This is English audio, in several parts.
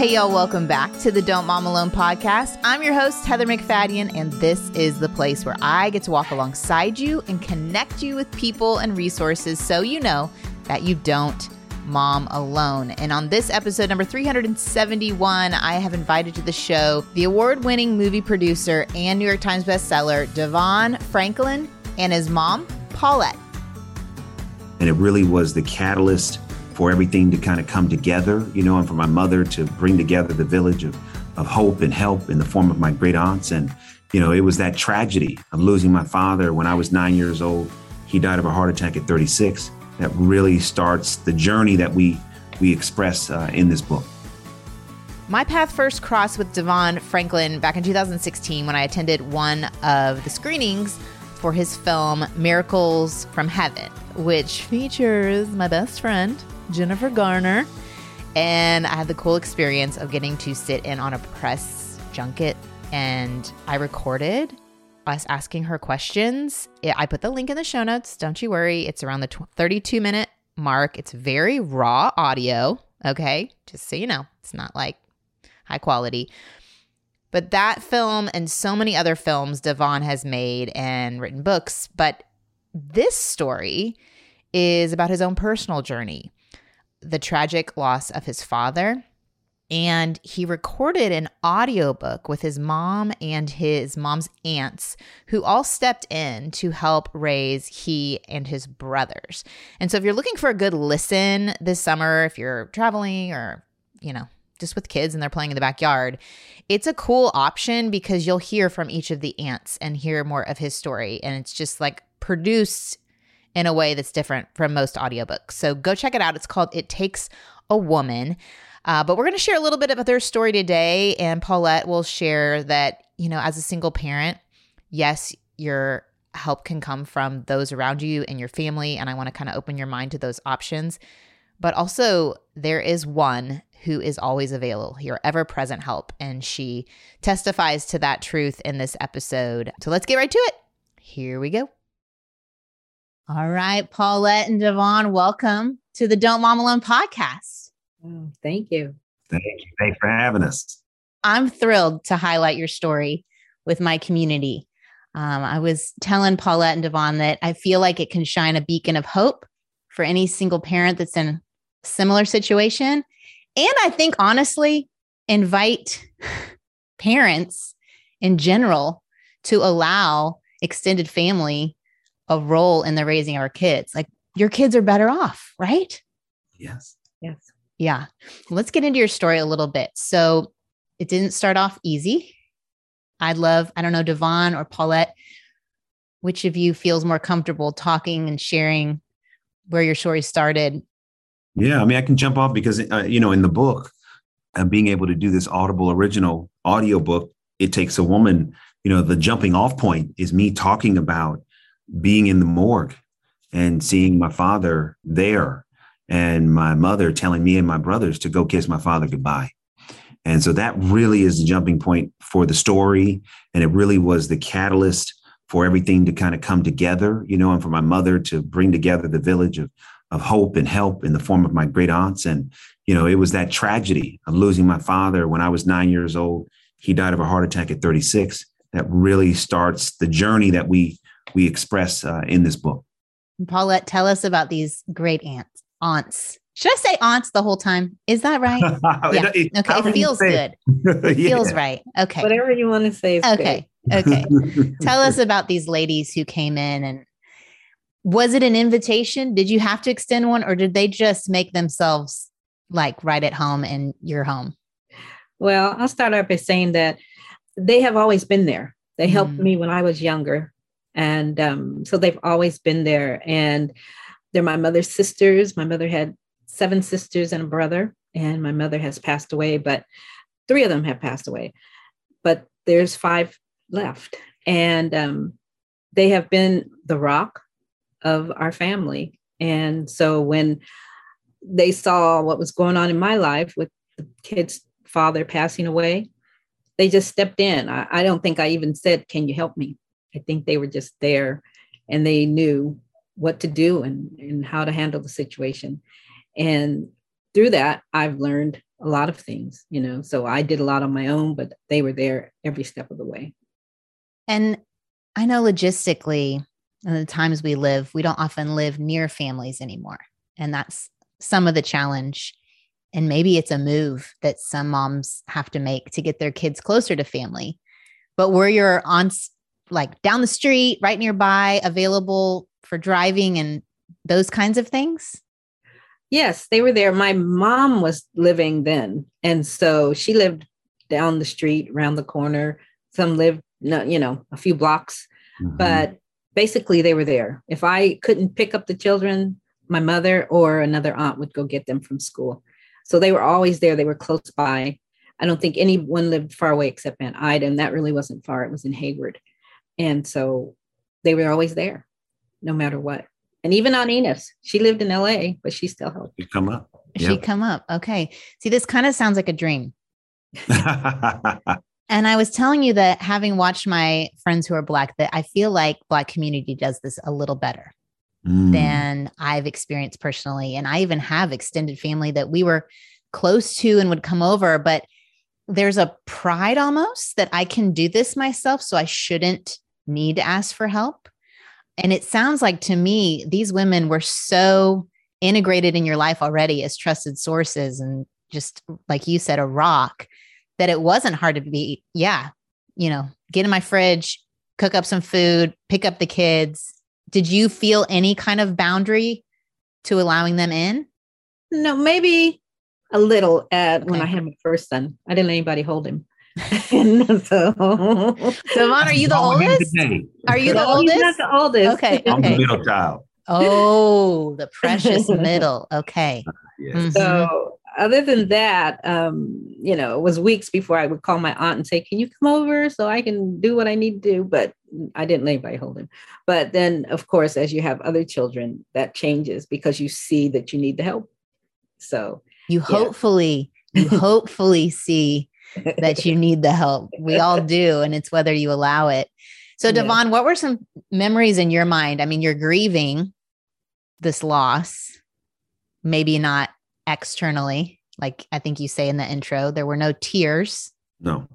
Hey, y'all, welcome back to the Don't Mom Alone podcast. I'm your host, Heather MacFadyen, and this is the place where I get to walk alongside you and connect you with people and resources so you know that you don't mom alone. And on this episode, number 371, I have invited to the show the award winning movie producer and New York Times bestseller, DeVon Franklin, and his mom, Paulette. And it really was the catalyst for everything to kind of come together, you know, and for my mother to bring together the village of, of hope and help in the form of my great aunts. And, you know, it was that tragedy of losing my father when I was nine years old. He died of a heart attack at 36. That really starts the journey that we we express uh, in this book. My path first crossed with DeVon Franklin back in 2016 when I attended one of the screenings for his film Miracles from Heaven, which features my best friend, Jennifer Garner. And I had the cool experience of getting to sit in on a press junket and I recorded us asking her questions. I put the link in the show notes. Don't you worry. It's around the 32 minute mark. It's very raw audio. Okay. Just so you know, it's not like high quality. But that film and so many other films DeVon has made and written books. But this story is about his own personal journey the tragic loss of his father. And he recorded an audiobook with his mom and his mom's aunts, who all stepped in to help raise he and his brothers. And so, if you're looking for a good listen this summer, if you're traveling or, you know, just with kids and they're playing in the backyard, it's a cool option because you'll hear from each of the aunts and hear more of his story. And it's just like produced in a way that's different from most audiobooks. So go check it out. It's called It Takes a Woman. Uh, but we're going to share a little bit of their story today. And Paulette will share that, you know, as a single parent, yes, your help can come from those around you and your family. And I want to kind of open your mind to those options. But also, there is one who is always available, your ever present help. And she testifies to that truth in this episode. So let's get right to it. Here we go. All right, Paulette and DeVon, welcome to the Don't Mom Alone podcast. Oh, thank you. Thank you. Thanks for having us. I'm thrilled to highlight your story with my community. Um, I was telling Paulette and DeVon that I feel like it can shine a beacon of hope for any single parent that's in a similar situation. And I think, honestly, invite parents in general to allow extended family a role in the raising of our kids. Like your kids are better off, right? Yes. Yes. Yeah. Let's get into your story a little bit. So it didn't start off easy. I'd love, I don't know, DeVon or Paulette, which of you feels more comfortable talking and sharing where your story started? Yeah, I mean, I can jump off because, uh, you know, in the book, uh, being able to do this Audible original audio book, it takes a woman, you know, the jumping off point is me talking about being in the morgue and seeing my father there and my mother telling me and my brothers to go kiss my father goodbye. And so that really is the jumping point for the story. And it really was the catalyst for everything to kind of come together, you know, and for my mother to bring together the village of, of hope and help in the form of my great aunts. And, you know, it was that tragedy of losing my father when I was nine years old. He died of a heart attack at 36. That really starts the journey that we we express uh, in this book. Paulette, tell us about these great aunts. Aunts. Should I say aunts the whole time? Is that right? yeah. It, okay. It feels good. It yeah. feels right. Okay. Whatever you want to say. okay. okay. Tell us about these ladies who came in and was it an invitation? Did you have to extend one or did they just make themselves like right at home in your home? Well, I'll start out by saying that they have always been there. They helped mm. me when I was younger. And um, so they've always been there. And they're my mother's sisters. My mother had seven sisters and a brother, and my mother has passed away, but three of them have passed away. But there's five left. And um, they have been the rock of our family. And so when they saw what was going on in my life with the kid's father passing away, they just stepped in. I, I don't think I even said, Can you help me? I think they were just there and they knew what to do and, and how to handle the situation. And through that, I've learned a lot of things, you know. So I did a lot on my own, but they were there every step of the way. And I know logistically, in the times we live, we don't often live near families anymore. And that's some of the challenge. And maybe it's a move that some moms have to make to get their kids closer to family. But were your aunts like down the street, right nearby, available for driving and those kinds of things? Yes, they were there. My mom was living then. And so she lived down the street, around the corner. Some lived, you know, a few blocks. Mm-hmm. But basically, they were there. If I couldn't pick up the children, my mother or another aunt would go get them from school. So they were always there. They were close by. I don't think anyone lived far away except Aunt Ida, and that really wasn't far. It was in Hayward. And so they were always there, no matter what. And even on Enos, she lived in LA, but she still helped. She come up. She come up. Okay. See, this kind of sounds like a dream. and I was telling you that having watched my friends who are black, that I feel like black community does this a little better mm. than I've experienced personally. And I even have extended family that we were close to and would come over, but there's a pride almost that I can do this myself. So I shouldn't need to ask for help. And it sounds like to me, these women were so integrated in your life already as trusted sources and just like you said, a rock that it wasn't hard to be, yeah, you know, get in my fridge, cook up some food, pick up the kids. Did you feel any kind of boundary to allowing them in? No, maybe a little at okay. when I had my first son. I didn't let anybody hold him. So, DeVon, are you the oldest? Are you the oldest? He's not the oldest. Okay, okay. I'm the middle child. Oh, the precious middle. Okay. Yes. Mm-hmm. So, other than that, um, you know, it was weeks before I would call my aunt and say, "Can you come over so I can do what I need to do?" But I didn't let anybody hold him. But then, of course, as you have other children, that changes because you see that you need the help. So you yeah. hopefully, you hopefully see that you need the help. We all do. And it's whether you allow it. So, DeVon, yeah. what were some memories in your mind? I mean, you're grieving this loss, maybe not externally. Like I think you say in the intro, there were no tears. No.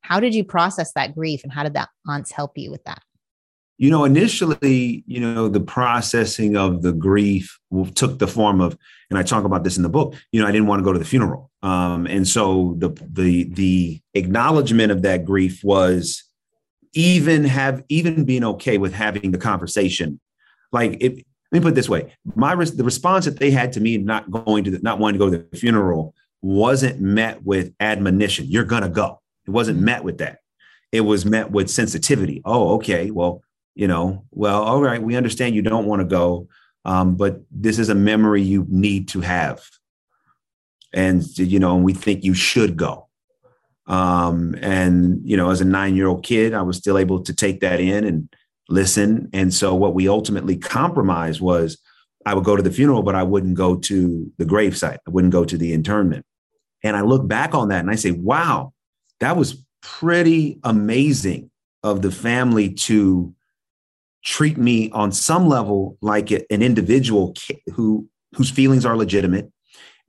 How did you process that grief and how did that aunts help you with that? You know, initially, you know, the processing of the grief took the form of, and I talk about this in the book. You know, I didn't want to go to the funeral, um, and so the the the acknowledgement of that grief was even have even being okay with having the conversation. Like, if, let me put it this way: my the response that they had to me not going to the, not wanting to go to the funeral wasn't met with admonition. You're gonna go. It wasn't met with that. It was met with sensitivity. Oh, okay. Well, you know, well, all right, we understand you don't want to go, um, but this is a memory you need to have. And, you know, and we think you should go. Um, and, you know, as a nine year old kid, I was still able to take that in and listen. And so what we ultimately compromised was I would go to the funeral, but I wouldn't go to the gravesite. I wouldn't go to the internment. And I look back on that and I say, wow, that was pretty amazing of the family to treat me on some level like an individual who whose feelings are legitimate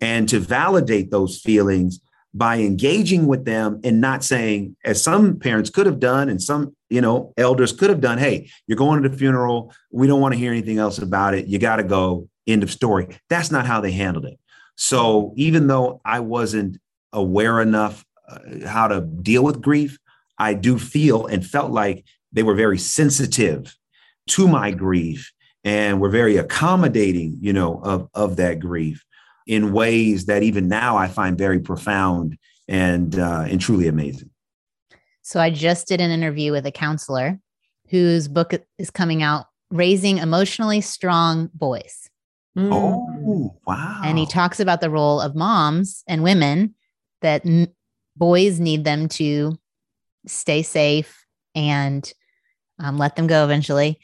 and to validate those feelings by engaging with them and not saying as some parents could have done and some you know elders could have done hey you're going to the funeral. We don't want to hear anything else about it. You got to go. End of story. That's not how they handled it. So even though i wasn't aware enough uh, how to deal with grief i do feel and felt like they were very sensitive to my grief and were very accommodating, you know, of, of that grief in ways that even now I find very profound and uh, and truly amazing. So I just did an interview with a counselor whose book is coming out, Raising Emotionally Strong Boys. Mm. Oh, wow. And he talks about the role of moms and women that m- boys need them to stay safe and um, let them go eventually,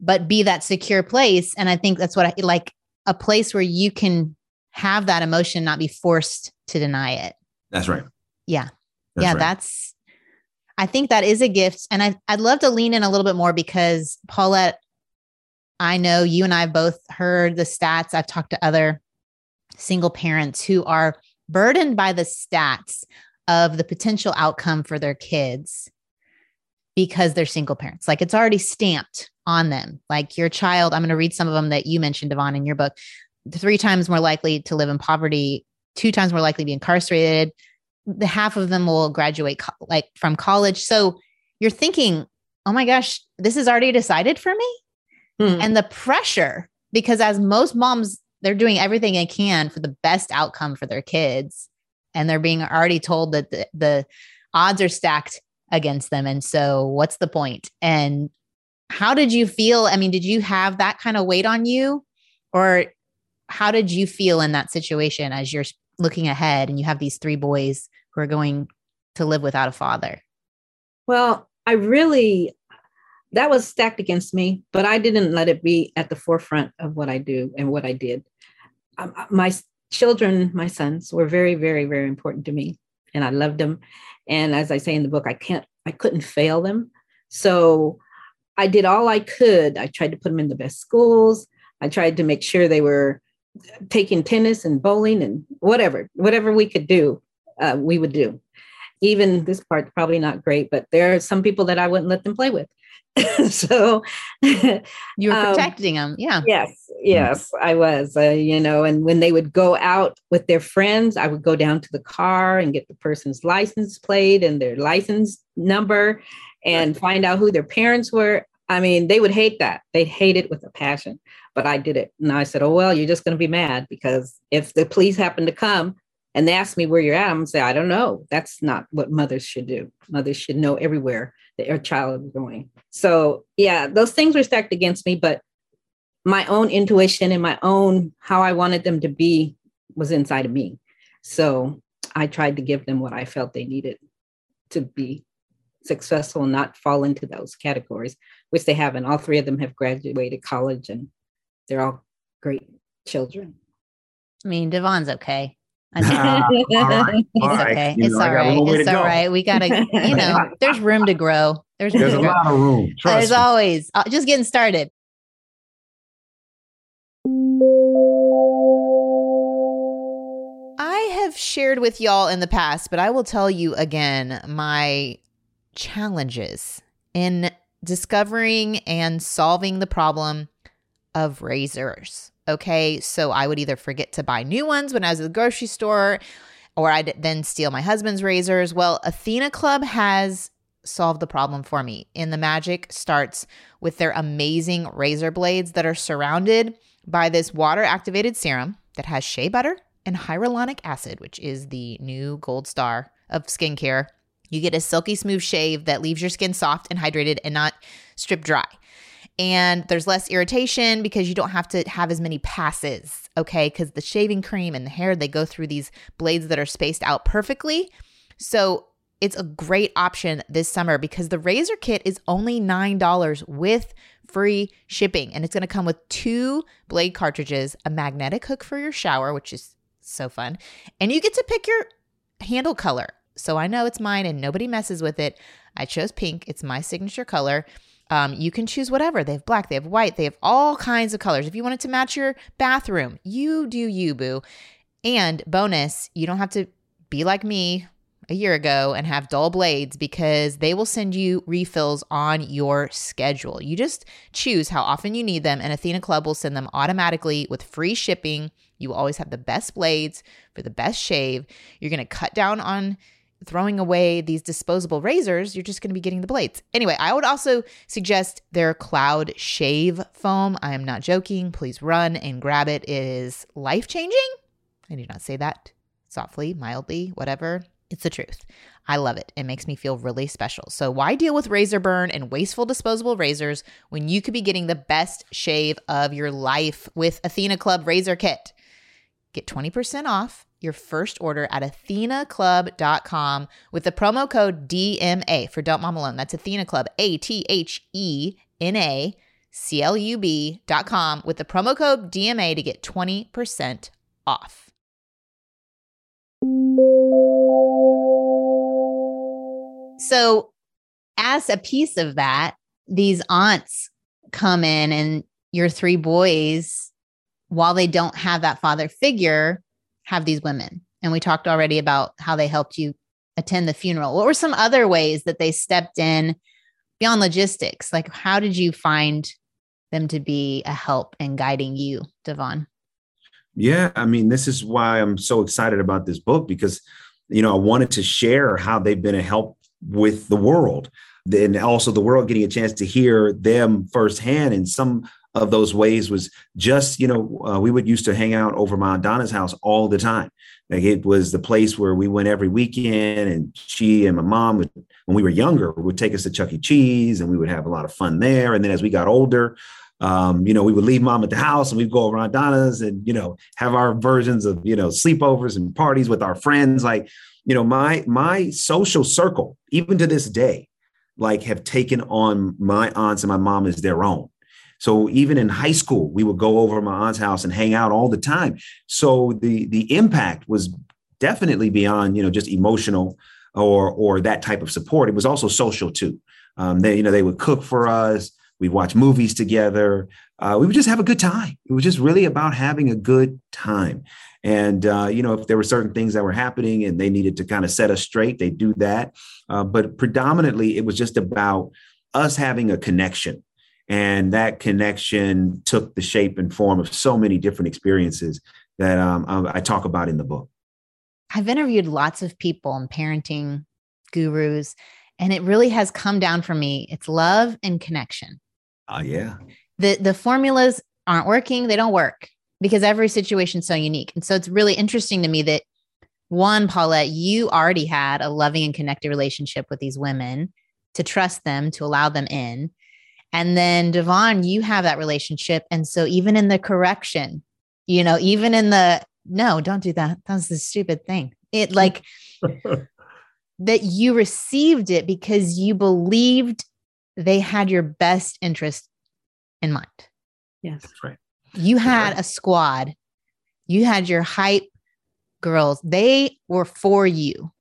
but be that secure place. And I think that's what I like a place where you can have that emotion, not be forced to deny it. That's right. Yeah. That's yeah. Right. That's, I think that is a gift. And I, I'd love to lean in a little bit more because Paulette, I know you and I both heard the stats. I've talked to other single parents who are burdened by the stats of the potential outcome for their kids because they're single parents. Like it's already stamped on them. Like your child, I'm going to read some of them that you mentioned, DeVon, in your book. Three times more likely to live in poverty, two times more likely to be incarcerated. The half of them will graduate co- like from college. So you're thinking, oh my gosh, this is already decided for me. Hmm. And the pressure, because as most moms, they're doing everything they can for the best outcome for their kids. And they're being already told that the, the odds are stacked against them. And so, what's the point? And how did you feel? I mean, did you have that kind of weight on you? Or how did you feel in that situation as you're looking ahead and you have these three boys who are going to live without a father? Well, I really, that was stacked against me, but I didn't let it be at the forefront of what I do and what I did. Um, uh, my children, my sons, were very, very, very important to me, and I loved them. And as I say in the book, I can't, I couldn't fail them. So I did all I could. I tried to put them in the best schools. I tried to make sure they were taking tennis and bowling and whatever, whatever we could do, uh, we would do. Even this part, probably not great, but there are some people that I wouldn't let them play with. so you were um, protecting um, them. Yeah. Yes. Yes, I was, uh, you know, and when they would go out with their friends, I would go down to the car and get the person's license plate and their license number and find out who their parents were. I mean, they would hate that. They'd hate it with a passion, but I did it. And I said, Oh, well, you're just going to be mad because if the police happen to come and they ask me where you're at, I'm going to say, I don't know. That's not what mothers should do. Mothers should know everywhere that their child is going. So, yeah, those things were stacked against me, but my own intuition and my own how I wanted them to be was inside of me. So I tried to give them what I felt they needed to be successful and not fall into those categories, which they haven't. All three of them have graduated college and they're all great children. I mean, DeVon's okay. I right. It's okay. You it's know, all right. It's all right. We gotta, you know, there's room to grow. There's, there's a lot of room. Trust there's me. always uh, just getting started. I have shared with y'all in the past, but I will tell you again my challenges in discovering and solving the problem of razors. Okay, so I would either forget to buy new ones when I was at the grocery store, or I'd then steal my husband's razors. Well, Athena Club has solved the problem for me. And the magic starts with their amazing razor blades that are surrounded by this water activated serum that has shea butter and hyaluronic acid, which is the new gold star of skincare. You get a silky smooth shave that leaves your skin soft and hydrated and not stripped dry. And there's less irritation because you don't have to have as many passes, okay? Because the shaving cream and the hair, they go through these blades that are spaced out perfectly. So it's a great option this summer because the razor kit is only $9 with free shipping. And it's going to come with two blade cartridges, a magnetic hook for your shower, which is so fun. And you get to pick your handle color. So I know it's mine and nobody messes with it. I chose pink, it's my signature color. Um, you can choose whatever. They have black, they have white, they have all kinds of colors. If you want it to match your bathroom, you do you, boo. And bonus, you don't have to be like me a year ago and have dull blades because they will send you refills on your schedule. You just choose how often you need them, and Athena Club will send them automatically with free shipping. You always have the best blades for the best shave. You're going to cut down on throwing away these disposable razors, you're just going to be getting the blades. Anyway, I would also suggest their Cloud Shave Foam. I am not joking. Please run and grab it. It is life changing. I do not say that softly, mildly, whatever. It's the truth. I love it. It makes me feel really special. So, why deal with razor burn and wasteful disposable razors when you could be getting the best shave of your life with Athena Club Razor Kit? Get 20% off your first order at athenaclub.com with the promo code DMA for Don't Mom Alone. That's Athena Club, A T H E N A C L U B.com with the promo code DMA to get 20% off. So, as a piece of that, these aunts come in and your three boys, while they don't have that father figure, have these women. and we talked already about how they helped you attend the funeral. What were some other ways that they stepped in beyond logistics? Like, how did you find them to be a help in guiding you, DeVon? Yeah, I mean, this is why I'm so excited about this book because, you know, I wanted to share how they've been a help with the world. And also the world getting a chance to hear them firsthand. And some of those ways was just, you know, uh, we would used to hang out over my Donna's house all the time. Like it was the place where we went every weekend, and she and my mom would, when we were younger, would take us to Chuck E. Cheese, and we would have a lot of fun there. And then as we got older, um, you know, we would leave mom at the house and we'd go around Donna's and, you know, have our versions of, you know, sleepovers and parties with our friends. Like, you know, my my social circle, even to this day, like have taken on my aunts and my mom as their own. So even in high school, we would go over my aunt's house and hang out all the time. So the the impact was definitely beyond, you know, just emotional or or that type of support. It was also social too. Um, they, you know, they would cook for us We'd watch movies together. Uh, we would just have a good time. It was just really about having a good time. And, uh, you know, if there were certain things that were happening and they needed to kind of set us straight, they do that. Uh, but predominantly, it was just about us having a connection. And that connection took the shape and form of so many different experiences that um, I talk about in the book. I've interviewed lots of people and parenting gurus, and it really has come down for me. It's love and connection. Oh, yeah. The the formulas aren't working, they don't work because every situation's so unique. And so it's really interesting to me that one, Paulette, you already had a loving and connected relationship with these women to trust them, to allow them in. And then DeVon, you have that relationship. And so even in the correction, you know, even in the no, don't do that. That's the stupid thing. It like that you received it because you believed they had your best interest in mind. Yes. That's right. You had right. a squad. You had your hype girls. They were for you.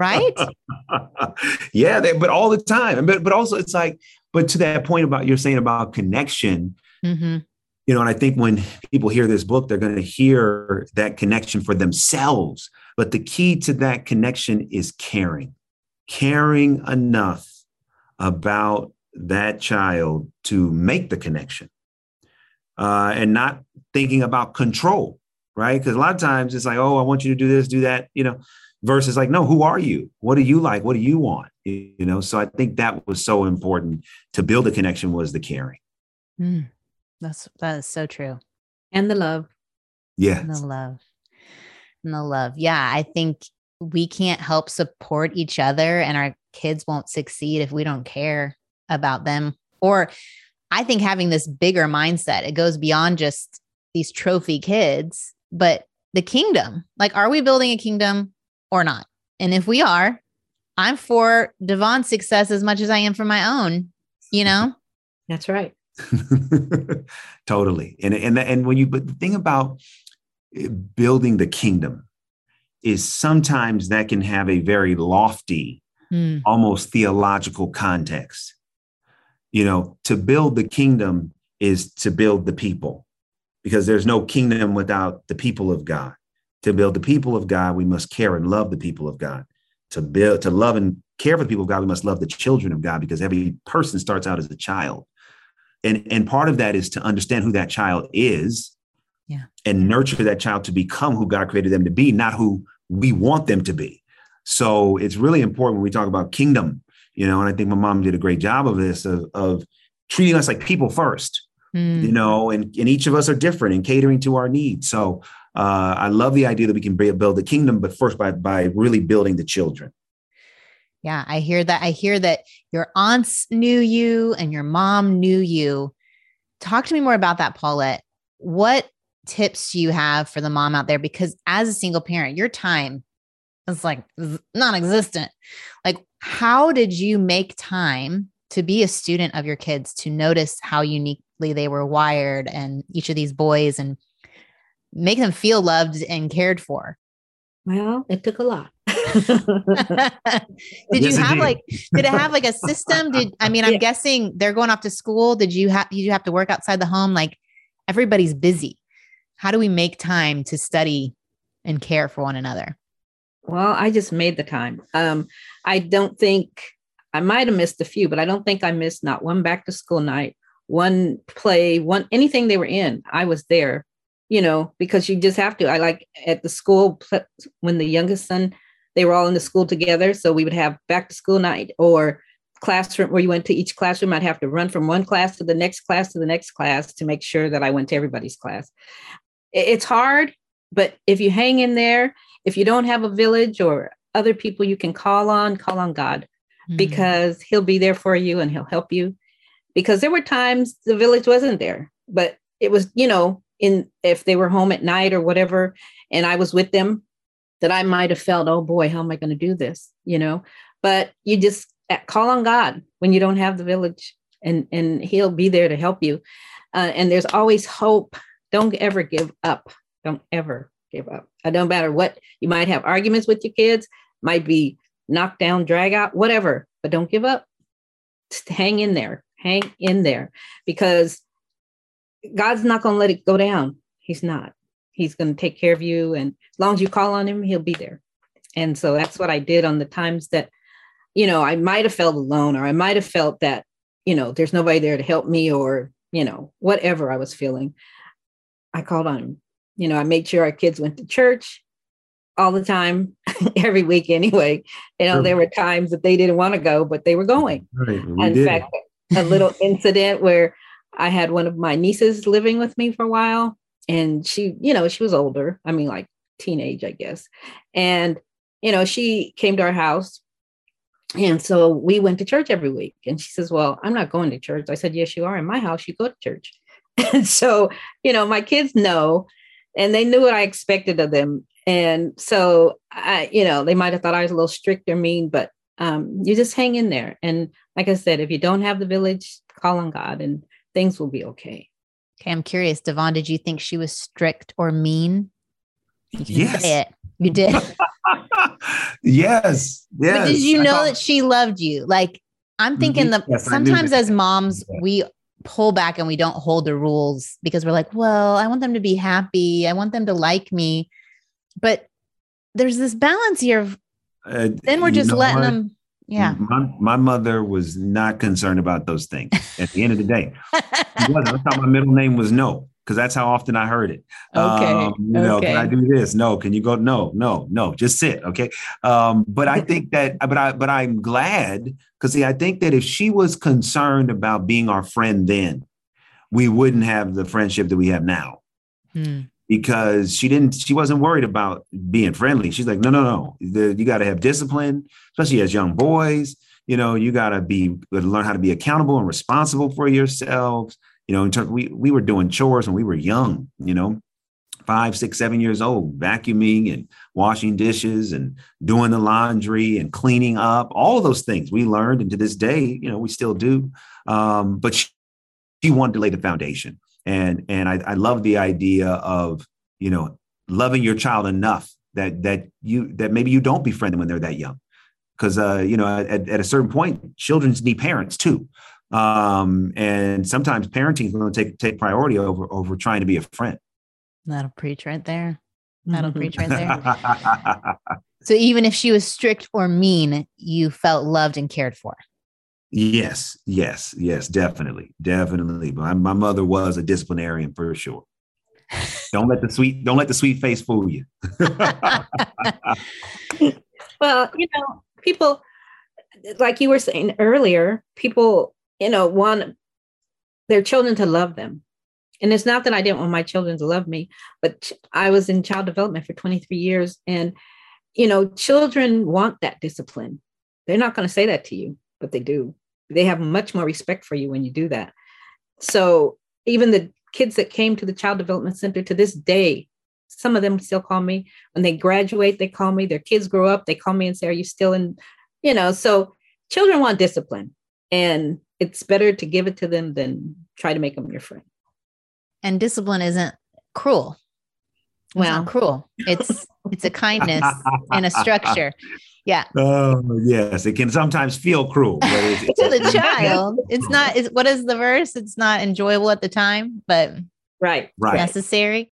Right? Yeah, they, but all the time. But but also it's like, but to that point about you're saying about connection, mm-hmm. you know, and I think when people hear this book, they're going to hear that connection for themselves. But the key to that connection is caring caring enough about that child to make the connection uh, and not thinking about control, right? Because a lot of times it's like, oh, I want you to do this, do that, you know, versus like, no, who are you? What do you like? What do you want? You know, so I think that was so important to build a connection was the caring. Mm, that's that is so true. And the love. Yeah. The love. And the love. Yeah. I think we can't help support each other and our kids won't succeed if we don't care about them or i think having this bigger mindset it goes beyond just these trophy kids but the kingdom like are we building a kingdom or not? And if we are i'm for DeVon's success as much as i am for my own you know? That's right. Totally. And and and when you but the thing about eh, building the kingdom is sometimes that can have a very lofty, mm. almost theological context. You know, to build the kingdom is to build the people because there's no kingdom without the people of God. To build the people of God, we must care and love the people of God. To build, to love and care for the people of God, we must love the children of God because every person starts out as a child. And, and part of that is to understand who that child is yeah. and nurture that child to become who God created them to be, not who we want them to be. So it's really important when we talk about kingdom, you know, and I think my mom did a great job of this, of, of treating us like people first, mm. you know, and, and each of us are different and catering to our needs. So uh, I love the idea that we can build the kingdom, but first by, by really building the children. Yeah, I hear that. I hear that your aunts knew you and your mom knew you. Talk to me more about that, Paulette. What tips do you have for the mom out there? Because as a single parent, your time is like non existent. Like, how did you make time to be a student of your kids to notice how uniquely they were wired and each of these boys and make them feel loved and cared for? Well, it took a lot. did yes, you have like did it have like a system did i mean i'm yeah. guessing they're going off to school did you have did you have to work outside the home like everybody's busy How do we make time to study and care for one another? Well, I just made the time. Um, I don't think I might have missed a few, but I don't think I missed not one back to school night, one play, one anything they were in. I was there, you know, because you just have to. I like at the school when the youngest son, they were all in the school together. So we would have back to school night or classroom where you went to each classroom. I'd have to run from one class to the next class to the next class to make sure that I went to everybody's class. It's hard, but if you hang in there, if you don't have a village or other people you can call on, call on God mm-hmm. because He'll be there for you and He'll help you. Because there were times the village wasn't there, but it was, you know, in if they were home at night or whatever, and I was with them, that I might have felt, oh boy, how am I going to do this? You know, but you just call on God when you don't have the village, and and He'll be there to help you. Uh, and there's always hope. Don't ever give up. Don't ever give up. It don't matter what you might have arguments with your kids, might be knocked down, drag out, whatever, but don't give up. Just hang in there. Hang in there because God's not going to let it go down. He's not. He's going to take care of you. And as long as you call on him, he'll be there. And so that's what I did on the times that, you know, I might have felt alone or I might have felt that, you know, there's nobody there to help me or, you know, whatever I was feeling. I called on him you know, I made sure our kids went to church all the time, every week anyway. You know, there were times that they didn't want to go, but they were going. Right. In did. fact, a little incident where I had one of my nieces living with me for a while, and she, you know, she was older. I mean, like teenage, I guess. And, you know, she came to our house. And so we went to church every week. And she says, Well, I'm not going to church. I said, Yes, you are. In my house, you go to church. And so, you know, my kids know and they knew what I expected of them. And so I, you know, they might have thought I was a little strict or mean, but um, you just hang in there. And like I said, if you don't have the village, call on God and things will be okay. Okay, I'm curious, DeVon, did you think she was strict or mean? You yes. Say it. You did. yes. Yes. But did you know thought- that she loved you? Like I'm thinking the yes, sometimes as moms, we pull back and we don't hold the rules because we're like, well, I want them to be happy. I want them to like me. But there's this balance here of uh, then we're just letting what? them. Yeah. My, my, mother was not concerned about those things at the end of the day. I thought my middle name was no because that's how often I heard it. Okay. Um, you know, okay. can I do this? No. Can you go? No, no, no. Just sit. Okay. Um, but I think that, but I, but I'm glad because see, I think that if she was concerned about being our friend then, we wouldn't have the friendship that we have now. Hmm. Because she didn't, she wasn't worried about being friendly. She's like, no, no, no. The, you got to have discipline, especially as young boys. You know, you got to be learn how to be accountable and responsible for yourselves you know, in terms we we were doing chores when we were young, you know, five, six, seven years old, vacuuming and washing dishes and doing the laundry and cleaning up, all of those things we learned. And to this day, you know, we still do. Um, but she, she, wanted to lay the foundation. And and I, I love the idea of, you know, loving your child enough that that you that maybe you don't befriend them when they're that young. Because uh, you know, at, at a certain point, children need parents too. Um, and sometimes parenting is going to take take priority over over trying to be a friend. That'll preach right there. That'll mm-hmm. preach right there. so even if she was strict or mean, you felt loved and cared for. Yes, yes, yes, definitely, definitely. My, my mother was a disciplinarian for sure. don't let the sweet don't let the sweet face fool you. well, you know, people like you were saying earlier, people you know, want their children to love them. And it's not that I didn't want my children to love me, but I was in child development for 23 years. And, you know, children want that discipline. They're not going to say that to you, but they do. They have much more respect for you when you do that. So even the kids that came to the Child Development Center to this day, some of them still call me. When they graduate, they call me. Their kids grow up, they call me and say, Are you still in? You know, so children want discipline. And it's better to give it to them than try to make them your friend. And discipline isn't cruel well cruel? It's it's a kindness and a structure. Yeah. Oh yes. It can sometimes feel cruel but to the child. It's not is what is the verse? It's not enjoyable at the time but right. Right. necessary.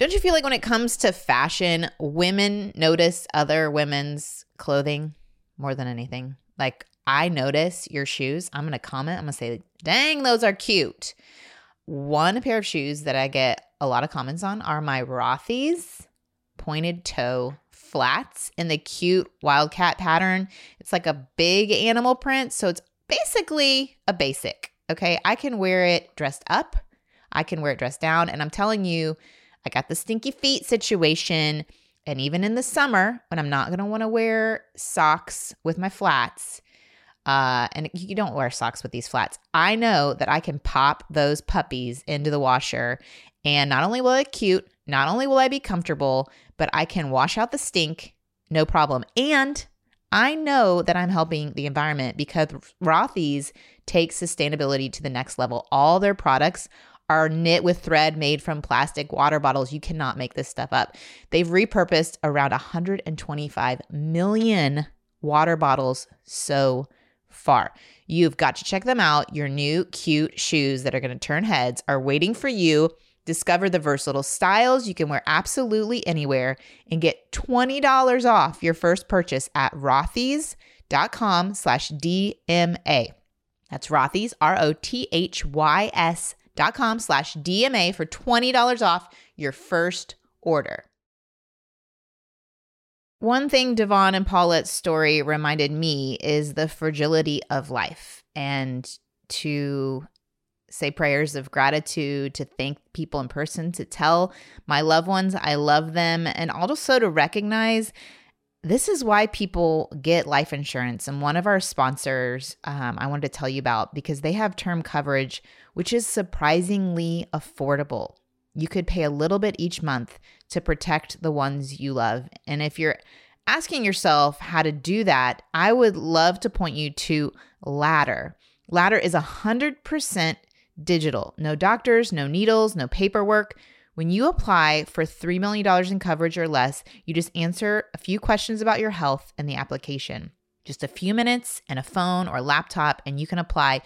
Don't you feel like when it comes to fashion women notice other women's clothing more than anything? Like I notice your shoes. I'm going to comment. I'm going to say, dang, those are cute. One pair of shoes that I get a lot of comments on are my Rothy's pointed toe flats in the cute wildcat pattern. It's like a big animal print. So it's basically a basic. Okay. I can wear it dressed up, I can wear it dressed down. And I'm telling you, I got the stinky feet situation. And even in the summer, when I'm not going to want to wear socks with my flats, uh, and you don't wear socks with these flats, I know that I can pop those puppies into the washer. And not only will it cute, not only will I be comfortable, but I can wash out the stink, no problem. And I know that I'm helping the environment because Rothy's takes sustainability to the next level. All their products are knit with thread made from plastic water bottles. You cannot make this stuff up. They've repurposed around 125 million water bottles so far. You've got to check them out. Your new cute shoes that are going to turn heads are waiting for you. Discover the versatile styles you can wear absolutely anywhere and get $20 off your first purchase at rothys.com slash DMA. That's Rothys, R-O-T-H-Y-S dot com slash DMA for $20 off your first order. One thing DeVon and Paulette's story reminded me is the fragility of life and to say prayers of gratitude, to thank people in person, to tell my loved ones I love them, and also to recognize this is why people get life insurance. And one of our sponsors, um, I wanted to tell you about because they have term coverage, which is surprisingly affordable. You could pay a little bit each month to protect the ones you love. And if you're asking yourself how to do that, I would love to point you to Ladder. Ladder is 100% digital. No doctors, no needles, no paperwork. When you apply for $3 million in coverage or less, you just answer a few questions about your health and the application. Just a few minutes and a phone or laptop, and you can apply.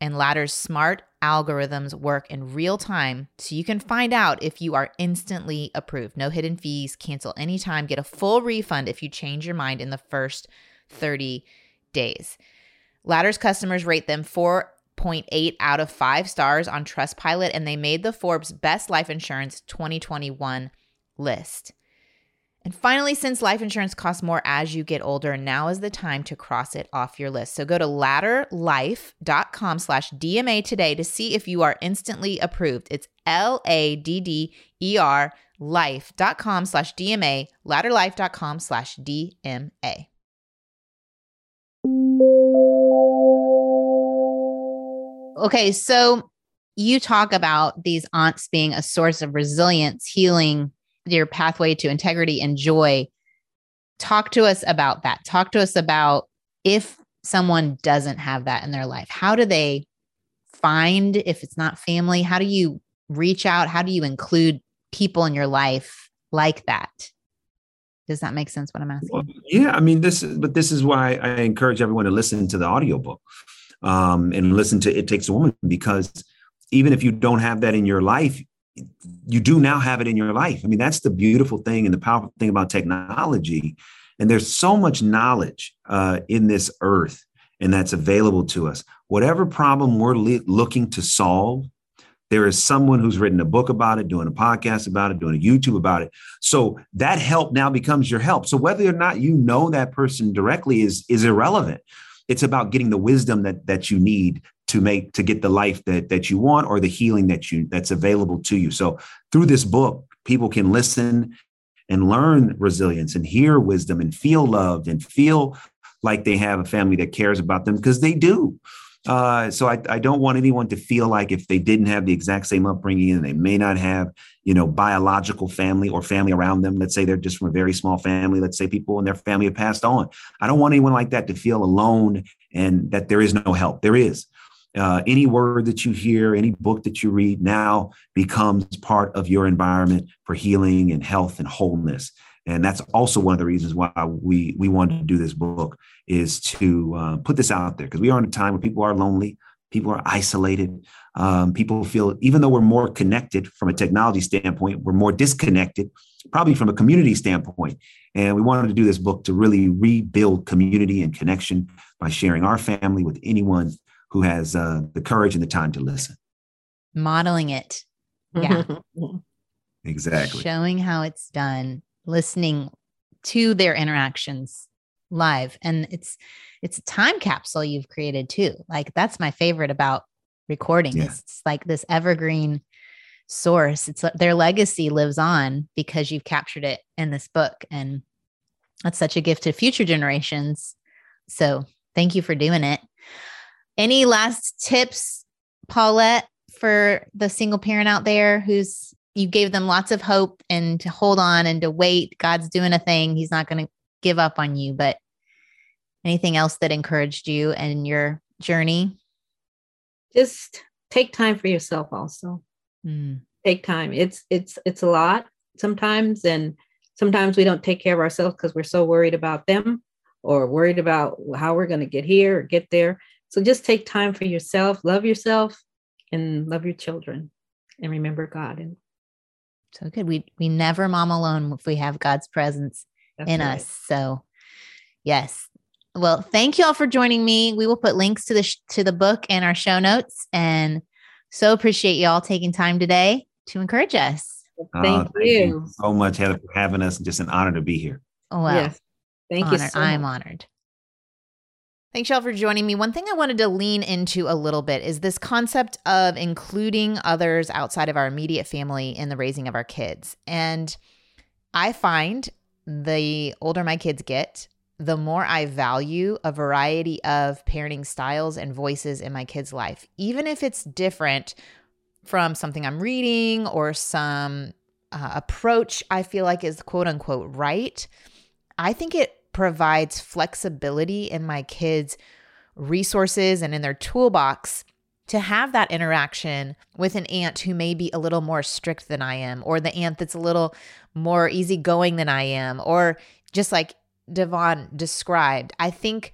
And Ladder's smart algorithms work in real time so you can find out if you are instantly approved. No hidden fees, cancel anytime, get a full refund if you change your mind in the first 30 days. Ladder's customers rate them 4.8 out of 5 stars on Trustpilot, and they made the Forbes Best Life Insurance 2021 list. And finally, since life insurance costs more as you get older, now is the time to cross it off your list. So go to ladderlife.com slash DMA today to see if you are instantly approved. It's L-A-D-D-E-R life.com slash DMA, ladderlife.com slash DMA. Okay, so you talk about these aunts being a source of resilience, healing, your pathway to integrity and joy. Talk to us about that. Talk to us about if someone doesn't have that in their life. How do they find if it's not family? How do you reach out? How do you include people in your life like that? Does that make sense what I'm asking? Well, yeah, I mean this but this is why I encourage everyone to listen to the audiobook um, and listen to It Takes a Woman because even if you don't have that in your life, you do now have it in your life. I mean, that's the beautiful thing and the powerful thing about technology. And there's so much knowledge uh, in this earth and that's available to us. Whatever problem we're looking to solve, there is someone who's written a book about it, doing a podcast about it, doing a YouTube about it. So that help now becomes your help. So whether or not you know that person directly is is irrelevant. It's about getting the wisdom that that you need to make to get the life that that you want or the healing that you that's available to you. So through this book, people can listen and learn resilience and hear wisdom and feel loved and feel like they have a family that cares about them because they do. Uh, so I, I don't want anyone to feel like if they didn't have the exact same upbringing and they may not have, you know, biological family or family around them. Let's say they're just from a very small family. Let's say people in their family have passed on. I don't want anyone like that to feel alone and that there is no help. There is. Uh, any word that you hear, any book that you read now becomes part of your environment for healing and health and wholeness. And that's also one of the reasons why we we wanted to do this book is to uh, put this out there because we are in a time where people are lonely, People are isolated. Um, people feel, even though we're more connected from a technology standpoint, we're more disconnected, probably from a community standpoint. And we wanted to do this book to really rebuild community and connection by sharing our family with anyone who has uh, the courage and the time to listen. Modeling it. Yeah. exactly. Showing how it's done, listening to their interactions live. And it's it's a time capsule you've created too. Like that's my favorite about recording. Yeah. It's like this evergreen source. It's their legacy lives on because you've captured it in this book. And that's such a gift to future generations. So thank you for doing it. Any last tips, Paulette, for the single parent out there who's you gave them lots of hope and to hold on and to wait. God's doing a thing. He's not going to give up on you. But anything else that encouraged you and your journey? Just take time for yourself also. Mm. Take time. It's it's it's a lot sometimes and sometimes we don't take care of ourselves because we're so worried about them or worried about how we're going to get here or get there. So just take time for yourself, love yourself and love your children and remember God and so good. We we never mom alone if we have God's presence That's in right. us. So yes. Well, thank you all for joining me. We will put links to the sh- to the book in our show notes and so appreciate you all taking time today to encourage us. Thank, uh, thank you. you. so much, Heather, for having us. Just an honor to be here. Oh, well. Yes. Thank honored. you. So I'm honored. Thanks, y'all, for joining me. One thing I wanted to lean into a little bit is this concept of including others outside of our immediate family in the raising of our kids. And I find the older my kids get, the more I value a variety of parenting styles and voices in my kids' life, even if it's different from something I'm reading or some uh, approach I feel like is quote unquote right. I think it provides flexibility in my kids' resources and in their toolbox to have that interaction with an aunt who may be a little more strict than I am, or the aunt that's a little more easygoing than I am, or just like DeVon described. I think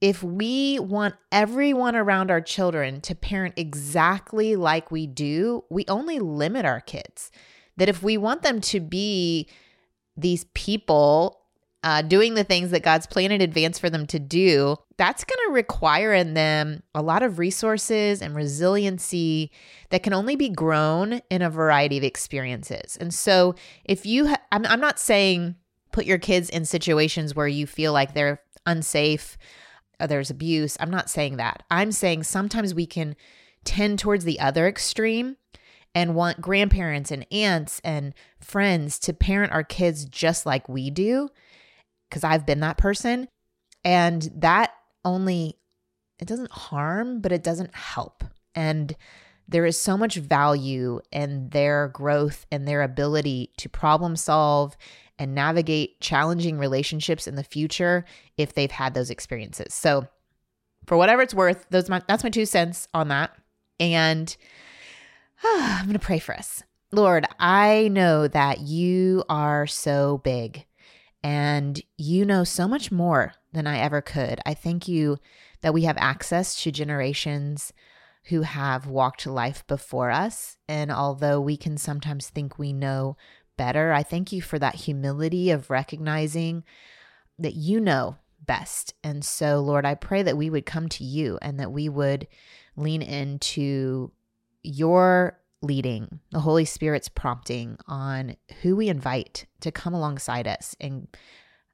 if we want everyone around our children to parent exactly like we do, we only limit our kids. That if we want them to be these people uh, doing the things that God's planned in advance for them to do, that's going to require in them a lot of resources and resiliency that can only be grown in a variety of experiences. And so, if you, ha- I'm, I'm not saying put your kids in situations where you feel like they're unsafe, or there's abuse. I'm not saying that. I'm saying sometimes we can tend towards the other extreme and want grandparents and aunts and friends to parent our kids just like we do because I've been that person and that only it doesn't harm but it doesn't help and there is so much value in their growth and their ability to problem solve and navigate challenging relationships in the future if they've had those experiences. So, for whatever it's worth, those my, that's my two cents on that. And I'm going to pray for us. Lord, I know that you are so big and you know so much more than I ever could. I thank you that we have access to generations who have walked life before us. And although we can sometimes think we know better. I thank you for that humility of recognizing that you know best. And so, Lord, I pray that we would come to you and that we would lean into your leading, the Holy Spirit's prompting on who we invite to come alongside us and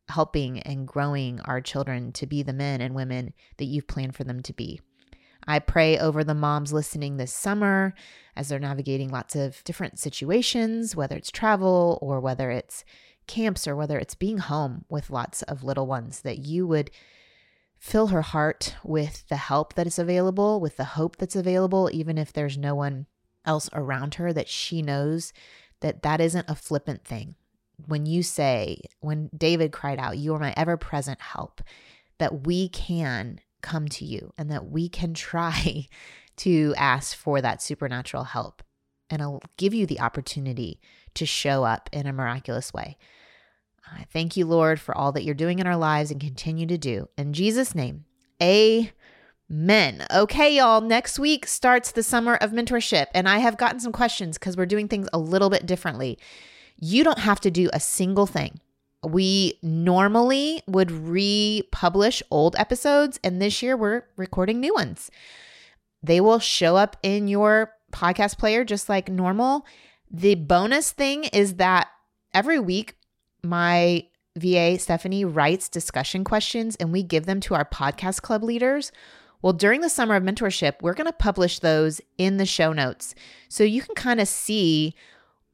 helping and growing our children to be the men and women that you've planned for them to be. I pray over the moms listening this summer as they're navigating lots of different situations, whether it's travel or whether it's camps or whether it's being home with lots of little ones, that you would fill her heart with the help that is available, with the hope that's available, even if there's no one else around her, that she knows that that isn't a flippant thing. When you say, when David cried out, You are my ever present help, that we can come to you and that we can try to ask for that supernatural help. And I'll give you the opportunity to show up in a miraculous way. I thank you, Lord, for all that you're doing in our lives and continue to do. In Jesus' name, amen. Men. Okay, y'all, next week starts the summer of mentorship, and I have gotten some questions because we're doing things a little bit differently. You don't have to do a single thing. We normally would republish old episodes, and this year we're recording new ones. They will show up in your podcast player just like normal. The bonus thing is that every week, my VA Stephanie writes discussion questions and we give them to our podcast club leaders well, during the summer of mentorship, we're going to publish those in the show notes. So you can kind of see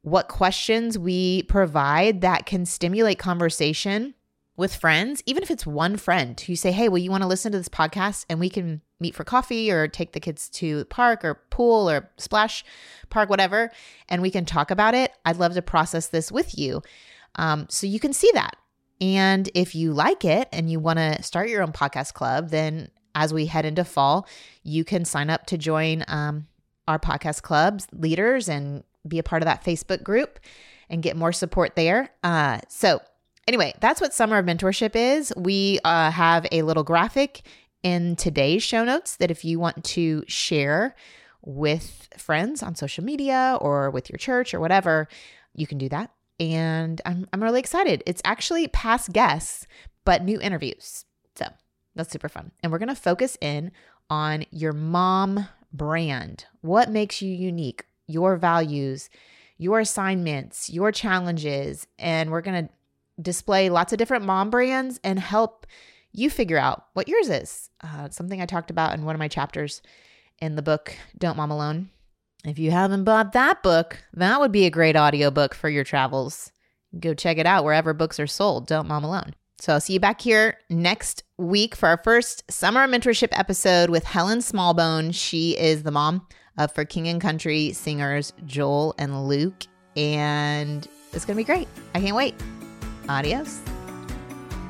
what questions we provide that can stimulate conversation with friends, even if it's one friend who say, Hey, well, you want to listen to this podcast and we can meet for coffee or take the kids to the park or pool or splash park, whatever, and we can talk about it. I'd love to process this with you. Um, so you can see that. And if you like it and you want to start your own podcast club, then as we head into fall, you can sign up to join um, our podcast clubs leaders and be a part of that Facebook group and get more support there. Uh, so, anyway, that's what Summer of Mentorship is. We uh, have a little graphic in today's show notes that if you want to share with friends on social media or with your church or whatever, you can do that. And I'm, I'm really excited. It's actually past guests, but new interviews. So that's super fun. And we're going to focus in on your mom brand. What makes you unique? Your values, your assignments, your challenges. And we're going to display lots of different mom brands and help you figure out what yours is. Uh, something I talked about in one of my chapters in the book, Don't Mom Alone. If you haven't bought that book, that would be a great audiobook for your travels. Go check it out wherever books are sold. Don't Mom Alone. So I'll see you back here next week for our first summer mentorship episode with Helen Smallbone. She is the mom of For King and Country singers Joel and Luke. And it's going to be great. I can't wait. Adios.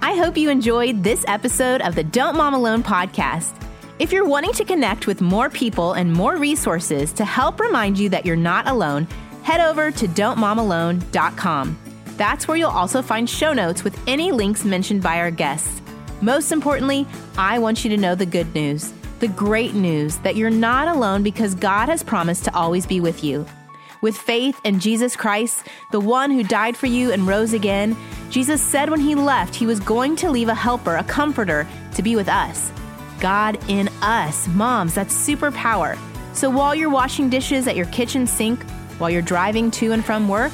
I hope you enjoyed this episode of the Don't Mom Alone podcast. If you're wanting to connect with more people and more resources to help remind you that you're not alone, head over to don'tmomalone.com. That's where you'll also find show notes with any links mentioned by our guests. Most importantly, I want you to know the good news, the great news that you're not alone because God has promised to always be with you. With faith in Jesus Christ, the one who died for you and rose again, Jesus said when he left, he was going to leave a helper, a comforter, to be with us. God in us. Moms, that's superpower. So while you're washing dishes at your kitchen sink, while you're driving to and from work,